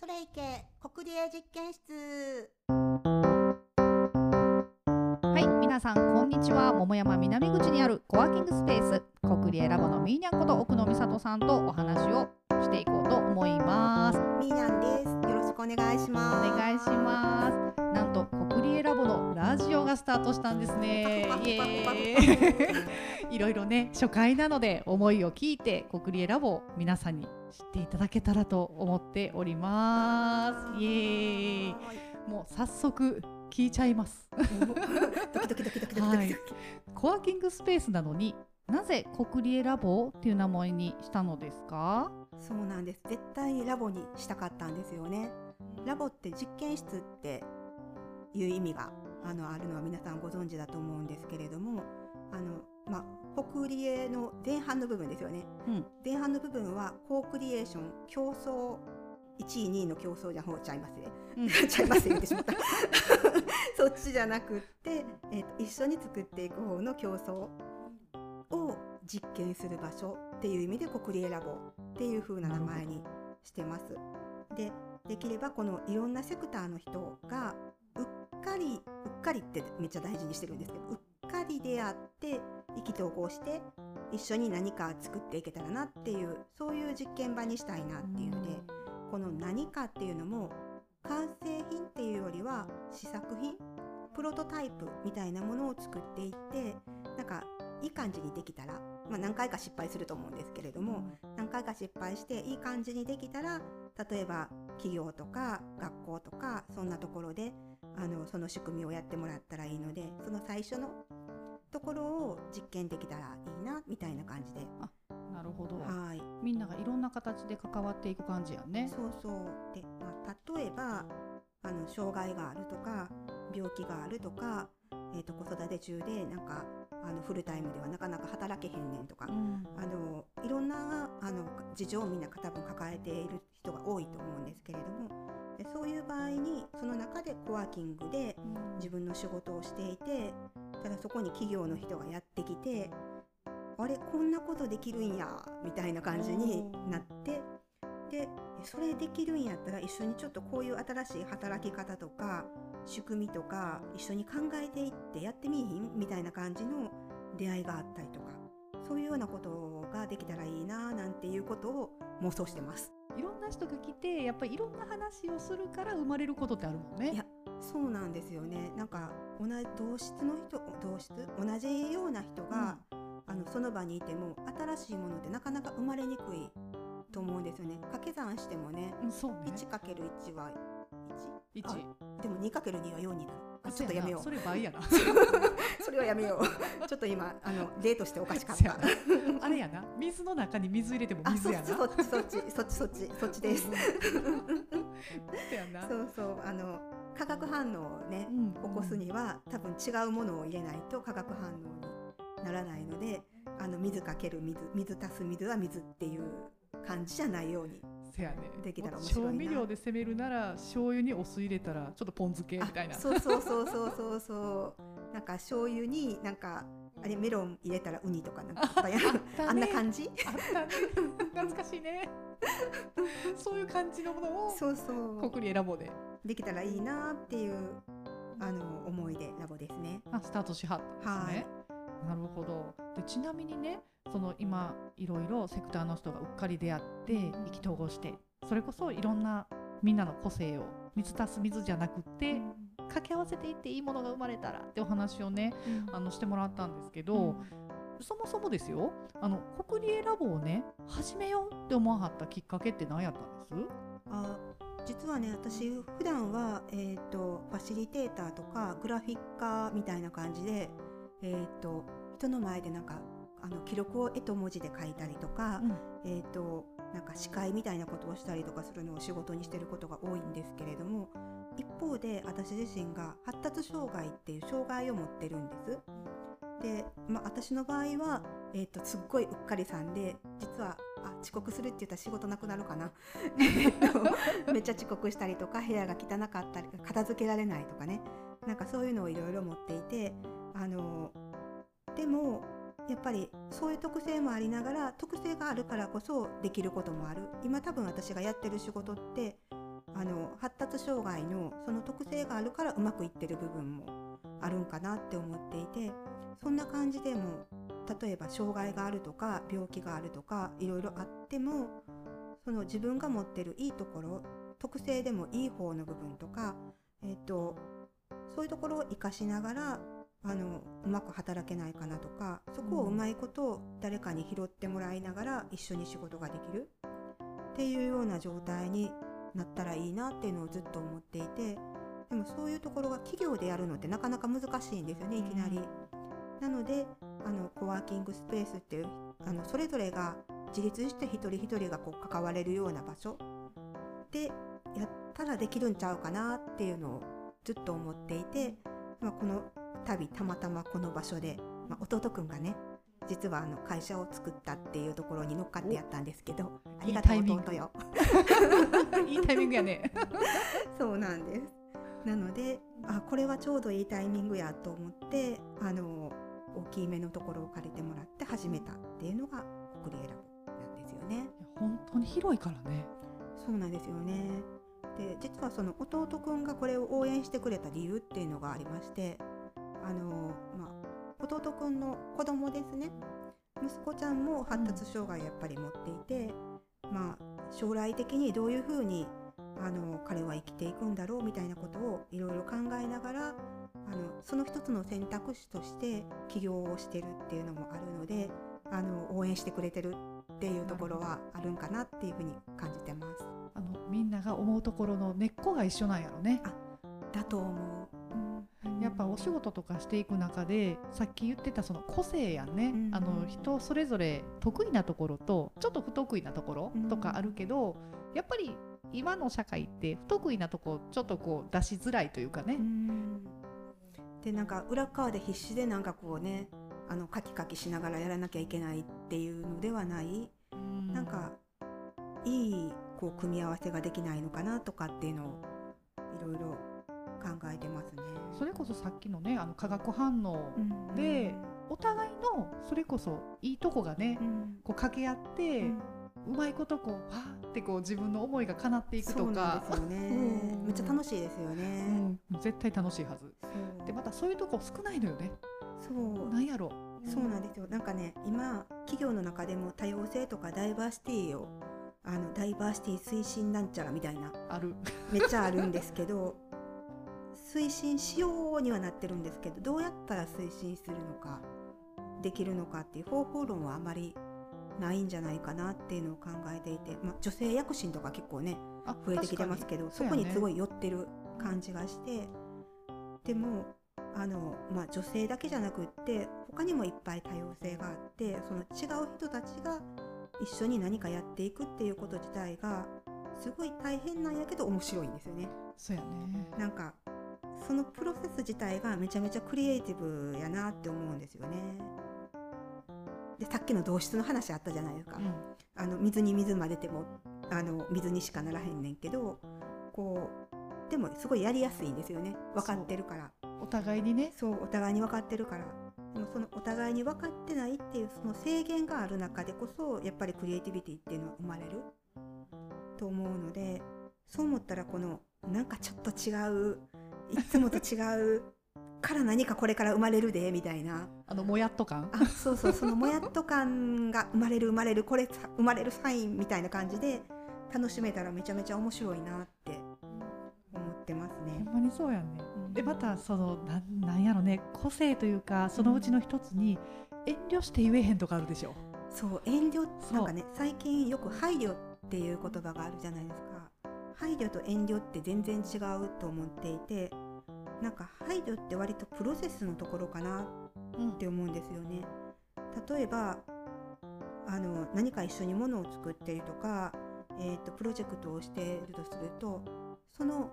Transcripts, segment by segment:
それいけ国理実験室はい、皆さんこんにちは。桃山南口にあるコワーキングスペース国理エラボのミーニャンこと奥野美里さんとお話をしていこうと思います。みーにゃんですよろしくお願いしおます願いします。なんと国理エラボのラジオがスタートしたんですね。いろいろね初回なので思いを聞いて国理エラボを皆さんに知っていただけたらと思っております。イエーイ。もう早速聞いちゃいます。ドキドキドキドキはいコワーキングスペースなのになぜ国理エラボっていう名前にしたのですか？そうなんです絶対にラボにしたかったんですよねラボって実験室っていう意味があのあるのは皆さんご存知だと思うんですけれどもあのまあ国理エの前半の部分ですよね、うん。前半の部分はコークリエーション競争1位2位の競争じゃほうちゃいますね。うん。ちゃいます言ってしまった。そっちじゃなくって、えーと一緒に作っていく方の競争を実験する場所っていう意味で国理エラボっていう風な名前にしてます。でできればこのいろんなセクターの人がかりうっかりってめっちゃ大事にしてるんですけどうっかり出会って意気投合して一緒に何か作っていけたらなっていうそういう実験場にしたいなっていうのでこの何かっていうのも完成品っていうよりは試作品プロトタイプみたいなものを作っていってなんかいい感じにできたら、まあ、何回か失敗すると思うんですけれども、何回か失敗していい感じにできたら例えば企業とか学校とかそんなところであのその仕組みをやってもらったらいいのでその最初のところを実験できたらいいなみたいな感じで。なるほど。はい。みんながいろんな形で関わっていく感じやね。そうそう。で、まあ、例えばあの障害があるとか病気があるとか、えー、と子育て中でなんかあのフルタイムではなかなか働けへんねんとか、うん。あのいろんなあの事情をみんな多分抱えている人が多いと思うんですけれどもでそういう場合にその中でコワーキングで自分の仕事をしていてただそこに企業の人がやってきてあれこんなことできるんやみたいな感じになってでえそれできるんやったら一緒にちょっとこういう新しい働き方とか仕組みとか一緒に考えていってやってみいひん？みたいな感じの出会いがあったりとかそういうようなことができたらいいななんていうことを妄想してます。いろんな人が来てやっぱりいろんな話をするから生まれることってあるもんね。いやそうなんですよね。なんか同じ同質の人同質同じような人が、あのその場にいても新しいものってなかなか生まれにくいと思うんですよね。掛け算してもねうんそうね。1×1 は一？1でも 2×2 は4になるあちょっとやめよう。それ倍やな。それはやめよう。ちょっと今あの例としておかしかった。な。あれやな。水の中に水入れても水やな。ちそっちそっちそっちそっちそっちです。そうそうそう。あの化学反応をねうん。起こすには多分違うものを入れないと化学反応にならないのであの水かける水水足す水は水っていう感じじゃないようにせやね。できたら面白いな。調味料で攻めるなら醤油にお酢入れたらちょっとポン酢系みたいな。あそうそうそうそうそうそう。なんか醤油になんかあれメロン入れたらウニとかなんかあん。な感じ？あったね。懐かしいね。そういう感じのものをそうそう。国理選ぼうでできたらいいなっていうあの思いでラボですね。あスタートしはったんですね、なるほど。でちなみにねその今いろいろセクターの人がうっかり出会って意気投合してそれこそいろんなみんなの個性を水足す水じゃなくって掛け合わせていっていいものが生まれたらってお話をねあのしてもらったんですけど、そもそもですよあの国理ラボをね始めようって思わはったきっかけって何やったんです？あ実はね私普段はえっ、とファシリテーターとかグラフィッカーみたいな感じでえっ、と人の前でなんかあの記録を絵と文字で書いたりとか、えっ、となんか司会みたいなことをしたりとかするのを仕事にしてることが多いんですけれども一方で私自身が発達障害っていう障害を持ってるんです。で、まあ、私の場合は、えー、とすっごいうっかりさんで実はあ遅刻するって言ったら仕事なくなるかな。えっと めっちゃ遅刻したりとか部屋が汚かったり片付けられないとかね。なんかそういうのをいろいろ持っていてあのでもやっぱりそういう特性もありながら特性があるからこそできることもある。今多分私がやってる仕事ってあの発達障害のその特性があるからうまくいってる部分もあるんかなって思っていてそんな感じでも例えば障害があるとか病気があるとかいろいろあってもその自分が持ってるいいところ特性でもいい方の部分とか、えーと、そういうところを生かしながらあのうまく働けないかなとかそこをうまいこと誰かに拾ってもらいながら一緒に仕事ができる。っていうような状態になったらいいなっていうのをずっと思っていてでもそういうところが企業でやるのってなかなか難しいんですよねいきなり。なのであのコワーキングスペースっていうあのそれぞれが自立して一人一人がこう関われるような場所。でやったらできるんちゃうかなっていうのをずっと思っていて、まあ、この度たまたまこの場所で、まあ、弟くんがね実はあの会社を作ったっていうところに乗っかってやったんですけどありがとう弟よ。いいタイミング。やね。そうなんです。なのであこれはちょうどいいタイミングやと思ってあの大きめのところを借りてもらって始めたっていうのがクリエラボなんですよね。本当に広いからね。そうなんですよね。で実はその弟くんがこれを応援してくれた理由っていうのがありましてあのまあ弟くんの子供ですね息子ちゃんも発達障害やっぱり持っていて、うん、まあ将来的にどういうふうにあの彼は生きていくんだろうみたいなことをいろいろ考えながらあのその一つの選択肢として起業をしてるっていうのもあるのであの応援してくれてるっていうところはあるんかなっていうふうに感じてます。あのみんなが思うところの根っこが一緒なんやろね。あだと思う。やっぱお仕事とかしていく中でさっき言ってたその個性やね、うん、あの人それぞれ得意なところとちょっと不得意なところとかあるけど、うん、やっぱり今の社会って不得意なとこちょっとこう出しづらいというかね。でなんか裏側で必死でなんかこうねあのカキカキしながらやらなきゃいけないっていうのではない、ん、なんかいいこう組み合わせができないのかなとかっていうのをいろいろ考えてますね。それこそさっきのねあの化学反応で、お互いのそれこそいいとこがね、うん、こう掛け合って、うまいことこうわーってこう自分の思いが叶っていくとか。そうですよね、うん、めっちゃ楽しいですよね、うん、絶対楽しいはず。でまたそういうとこ少ないのよね。そう。なんやろ。そうなんですよ。なんかね今企業の中でも多様性とかダイバーシティをあのダイバーシティ推進なんちゃらみたいな。ある。めっちゃあるんですけど 推進しようにはなってるんですけどどうやったら推進するのかできるのかっていう方法論はあまりないんじゃないかなっていうのを考えていて、まあ、女性躍進とか結構ね増えてきてますけどそこにすごい寄ってる感じがして、ね、でもあの、まあ、女性だけじゃなくって他にもいっぱい多様性があってその違う人たちが一緒に何かやっていくっていうこと自体がすごい大変なんやけど面白いんですよね。そうやね。なんかそのプロセス自体がめちゃめちゃクリエイティブやなって思うんですよね。でさっきの同質の話あったじゃないですか、うん、あの水に水混ぜてもあの水にしかならへんねんけどこうでもすごいやりやすいんですよね。分かってるから。お互いにね。そうお互いに分かってるから。でもそのお互いに分かってないっていうその制限がある中でこそやっぱりクリエイティビティっていうのは生まれる。と思うのでそう思ったらこのなんかちょっと違ういつもと違うから何かこれから生まれるでみたいな。あのもやっと感？あそうそうそのもやっと感が生まれる生まれるこれ生まれるサインみたいな感じで楽しめたらめちゃめちゃ面白いなって思ってますね。ほんまにそうやね、うん、でまたそのななんやろね。個性というかそのうちの一つに遠慮して言えへんとかあるでしょ。そう遠慮なんかね最近よく配慮っていう言葉があるじゃないですか。配慮と遠慮って全然違うと思っていてなんか配慮って割とプロセスのところかなって思うんですよね。例えばあの何か一緒にものを作ってるとか、えーと、プロジェクトをしているとするとその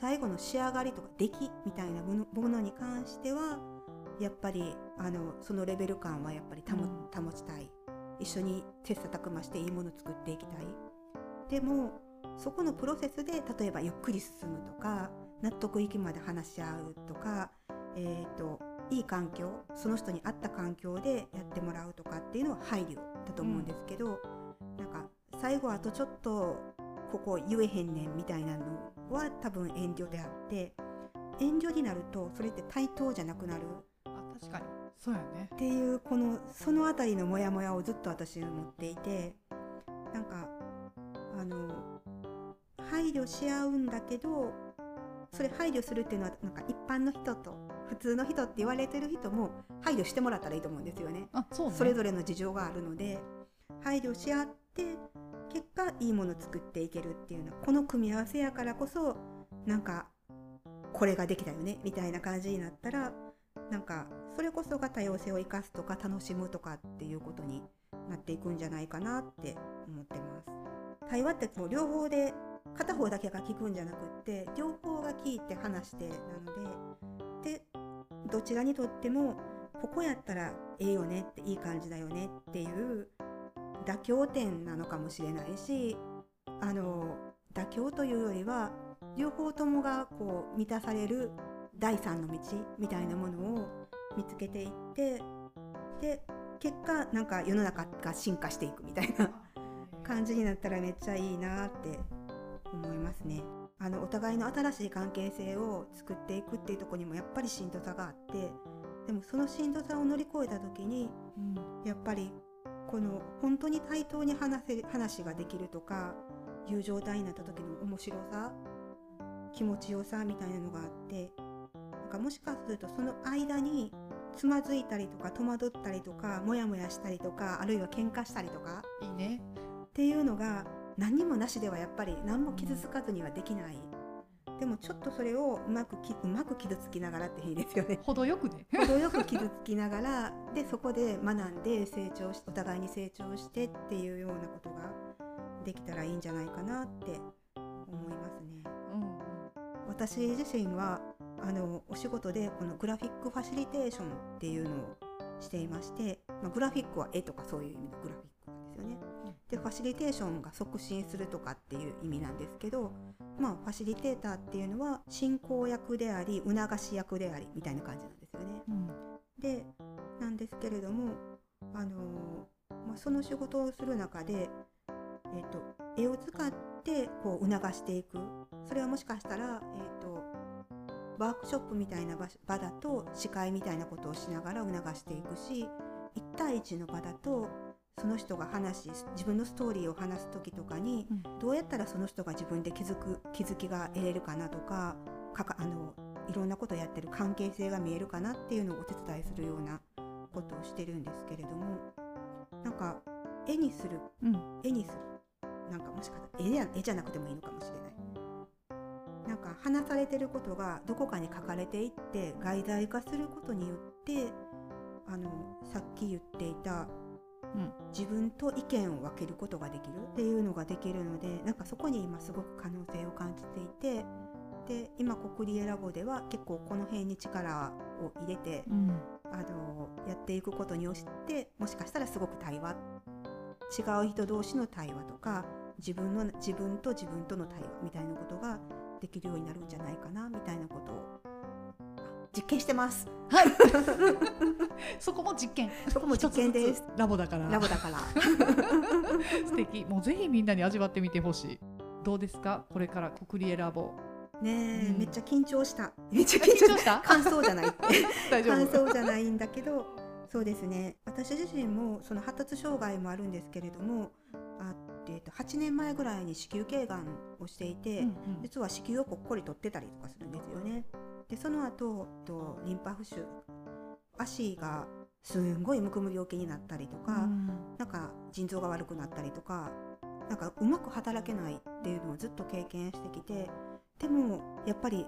最後の仕上がりとか出来みたいなものに関してはやっぱりあのそのレベル感はやっぱり保,、保ちたい。一緒に切磋琢磨していいものを作っていきたい。でもそこのプロセスで例えばゆっくり進むとか納得いきまで話し合うとか、えーと、いい環境その人に合った環境でやってもらうとかっていうのは配慮だと思うんですけど、うん、なんか最後あとちょっとここ言えへんねんみたいなのは多分遠慮であって遠慮になるとそれって対等じゃなくなる。あ確かに。そうやね。っていうこのそのあたりのモヤモヤをずっと私は持っていてなんか慮し合うんだけどそれ配慮するっていうのはなんか一般の人と普通の人って言われてる人も配慮してもらったらいいと思うんですよね。あそうねそれぞれの事情があるので配慮し合って結果いいものを作っていけるっていうのはこの組み合わせやからこそなんかこれができたよねみたいな感じになったらなんかそれこそが多様性を生かすとか楽しむとかっていうことになっていくんじゃないかなって思ってます。対話ってもう両方で片方だけが聞くんじゃなくって両方が聞いて話してなのででどちらにとってもここやったらええよねっていい感じだよねっていう妥協点なのかもしれないしあの妥協というよりは両方ともがこう満たされる第三の道みたいなものを見つけていってで結果なんか世の中が進化していくみたいな感じになったらめっちゃいいなって思いますね。あのお互いの新しい関係性を作っていくっていうところにもやっぱりしんどさがあってでもそのしんどさを乗り越えた時にうんやっぱりこの本当に対等に話せ話ができるとかいう状態になった時の面白さ気持ちよさみたいなのがあってなんかもしかするとその間につまずいたりとか戸惑ったりとかモヤモヤしたりとかあるいは喧嘩したりとかいいねっていうのが何にもなしではやっぱり何も傷つかずにはできない。でもちょっとそれをうまくきうまく傷つきながらっていいですよね。程よくね程よく傷つきながらでそこで学んで成長しお互いに成長してっていうようなことができたらいいんじゃないかなって思いますね。うん私自身はあのお仕事でこのグラフィックファシリテーションっていうのをしていまして、まあ、グラフィックは絵とかそういう意味のグラフィッ。でファシリテーションが促進するとかっていう意味なんですけど、まあ、ファシリテーターっていうのは進行役であり促し役でありみたいな感じなんですよね。うんでなんですけれども、あのーまあ、その仕事をする中で、えー、と絵を使ってこう促していくそれはもしかしたら、えー、とワークショップみたいな場所場だと司会みたいなことをしながら促していくし1対1の場だとその人が話し自分のストーリーを話す時とかにうん。どうやったらその人が自分で気づく気づきが得れるかなとかかかあのいろんなことをやってる関係性が見えるかなっていうのをお手伝いするようなことをしてるんですけれどもなんか絵にするうん。絵にするなんかもしかしたら絵や絵じゃなくてもいいのかもしれない。なんか話されてることがどこかに書かれていって外在化することによってあのさっき言っていたうん。自分と意見を分けることができるっていうのができるのでなんかそこに今すごく可能性を感じていてで今コクリエラボでは結構この辺に力を入れてうん。あのやっていくことによってもしかしたらすごく対話違う人同士の対話とか自分の自分と自分との対話みたいなことができるようになるんじゃないかなみたいなことをあ実験してます。はい。そこも実験。そこも実験です。ラボだから。ラボだから。素敵。もうぜひみんなに味わってみてほしい。どうですか？これからコクリエラボ。ねえ、うん。めっちゃ緊張した。めっちゃ緊緊張し。た？た 感想じゃない。感夫？想じゃないんだけどそうですね。私自身もその発達障害もあるんですけれどもあ、えー、と8年前ぐらいに子宮頸がんをしていて、うんうん。実は子宮をぽっこり取ってたりとかするんですよね。でその後とリンパ浮腫。足がすんごいむくむ病気になったりとか、うん。なんか腎臓が悪くなったりとかなんかうまく働けないっていうのをずっと経験してきてでもやっぱり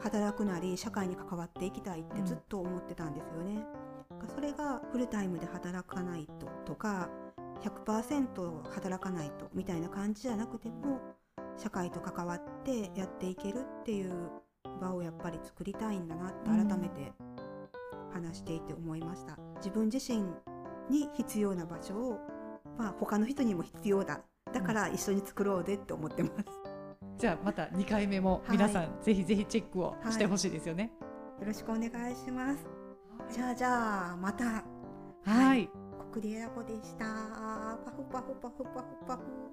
働くなり社会に関わっていきたいってずっと思ってたんですよね。それがフルタイムで働かないととか100%働かないとみたいな感じじゃなくても社会と関わってやっていけるっていう場をやっぱり作りたいんだなって改めて話していて思いました。自分自身に必要な場所を、まあ、他の人にも必要だだから一緒に作ろうでって思ってます。じゃあまた2回目も皆さん、ぜひぜひチェックをしてほしいですよね。よろしくお願いします。じゃあじゃあまたはい、コクリエラボでした。パフパフパフパフパフ。